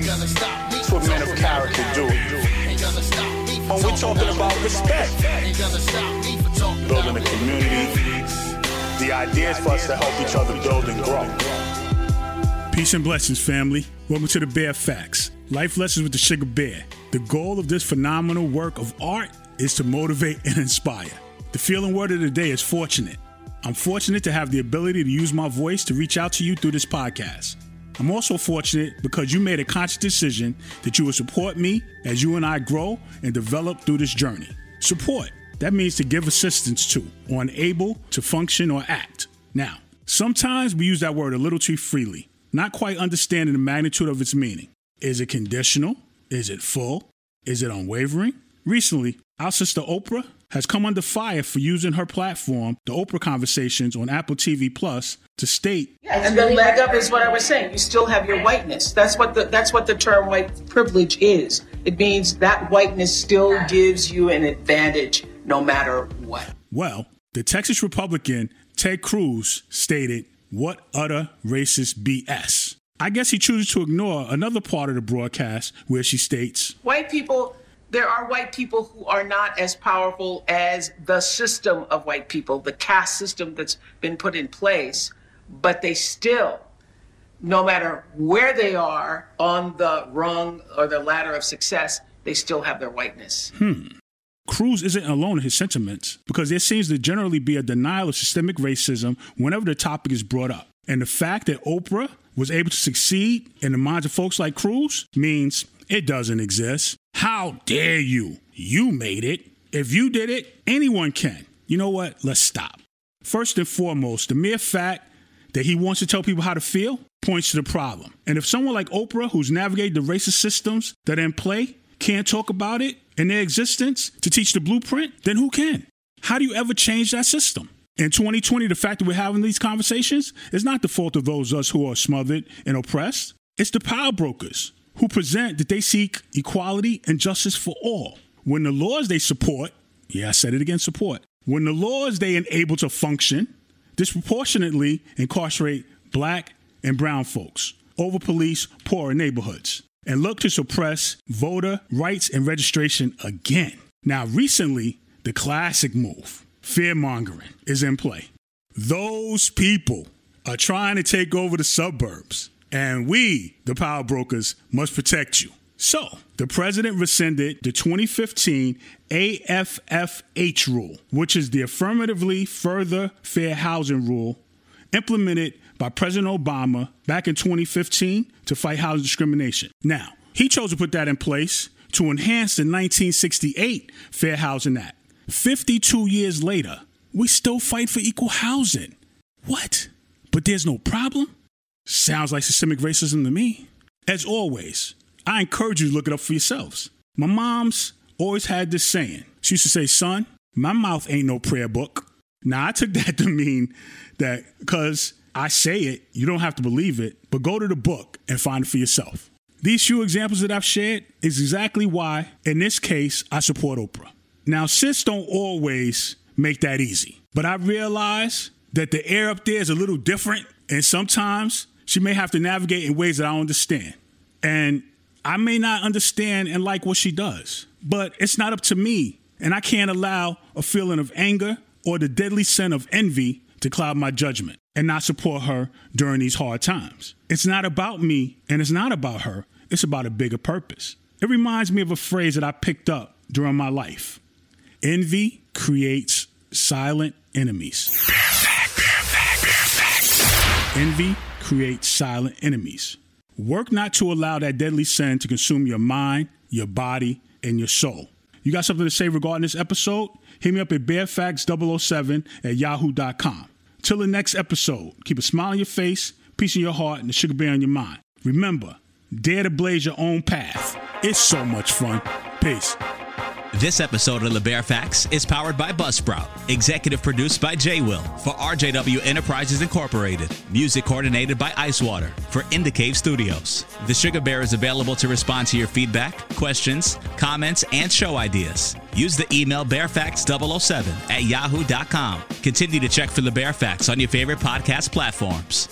That's what men of character do. Ain't gonna stop me for When we're talking about respect, Ain't gonna stop me for talking building a community, the idea is for us to help each other build and grow. Peace and blessings, family. Welcome to the Bear Facts, Life Lessons with the Sugar Bear. The goal of this phenomenal work of art is to motivate and inspire. The feeling word of the day is fortunate. I'm fortunate to have the ability to use my voice to reach out to you through this podcast. I'm also fortunate because you made a conscious decision that you will support me as you and I grow and develop through this journey. Support. That means to give assistance to or unable to function or act. Now, sometimes we use that word a little too freely, not quite understanding the magnitude of its meaning. Is it conditional? Is it full? Is it unwavering? Recently, our sister Oprah has come under fire for using her platform, the Oprah Conversations on Apple TV Plus, to state And the leg up is what I was saying. You still have your whiteness. That's what the that's what the term white privilege is. It means that whiteness still gives you an advantage no matter what. Well, the Texas Republican Ted Cruz stated, What utter racist BS. I guess he chooses to ignore another part of the broadcast where she states, White people, there are white people who are not as powerful as the system of white people, the caste system that's been put in place, but they still, no matter where they are on the rung or the ladder of success, they still have their whiteness. Hmm. Cruz isn't alone in his sentiments because there seems to generally be a denial of systemic racism whenever the topic is brought up. And the fact that Oprah was able to succeed in the minds of folks like Cruz means it doesn't exist. How dare you? You made it. If you did it, anyone can. You know what? Let's stop. First and foremost, the mere fact that he wants to tell people how to feel points to the problem. And if someone like Oprah, who's navigated the racist systems that are in play, can't talk about it in their existence to teach the blueprint, then who can? How do you ever change that system? In 2020, the fact that we're having these conversations is not the fault of those of us who are smothered and oppressed. It's the power brokers who present that they seek equality and justice for all. When the laws they support, yeah, I said it again, support, when the laws they enable to function disproportionately incarcerate black and brown folks, over police poorer neighborhoods, and look to suppress voter rights and registration again. Now, recently, the classic move, fear mongering, is in play. Those people are trying to take over the suburbs, and we, the power brokers, must protect you. So, the president rescinded the 2015 AFFH rule, which is the affirmatively further fair housing rule implemented by President Obama back in 2015 to fight housing discrimination. Now, he chose to put that in place to enhance the 1968 Fair Housing Act. 52 years later, we still fight for equal housing. What? But there's no problem? Sounds like systemic racism to me. As always, I encourage you to look it up for yourselves. My mom's always had this saying. She used to say, son, my mouth ain't no prayer book. Now, I took that to mean that because I say it, you don't have to believe it, but go to the book and find it for yourself. These few examples that I've shared is exactly why, in this case, I support Oprah. Now, sis don't always make that easy, but I realize that the air up there is a little different, and sometimes she may have to navigate in ways that I don't understand. And I may not understand and like what she does, but it's not up to me, and I can't allow a feeling of anger or the deadly sin of envy to cloud my judgment and not support her during these hard times. It's not about me and it's not about her, it's about a bigger purpose. It reminds me of a phrase that I picked up during my life envy creates silent enemies. Envy creates silent enemies. Work not to allow that deadly sin to consume your mind, your body, and your soul. You got something to say regarding this episode? Hit me up at bearfacts007 at yahoo.com. Till the next episode, keep a smile on your face, peace in your heart, and the sugar bear on your mind. Remember, Dare to blaze your own path. It's so much fun. Peace. This episode of The Bear Facts is powered by Buzzsprout, executive produced by J Will for RJW Enterprises Incorporated, music coordinated by Icewater for In the Cave Studios. The Sugar Bear is available to respond to your feedback, questions, comments, and show ideas. Use the email bearfacts007 at yahoo.com. Continue to check for The Bear Facts on your favorite podcast platforms.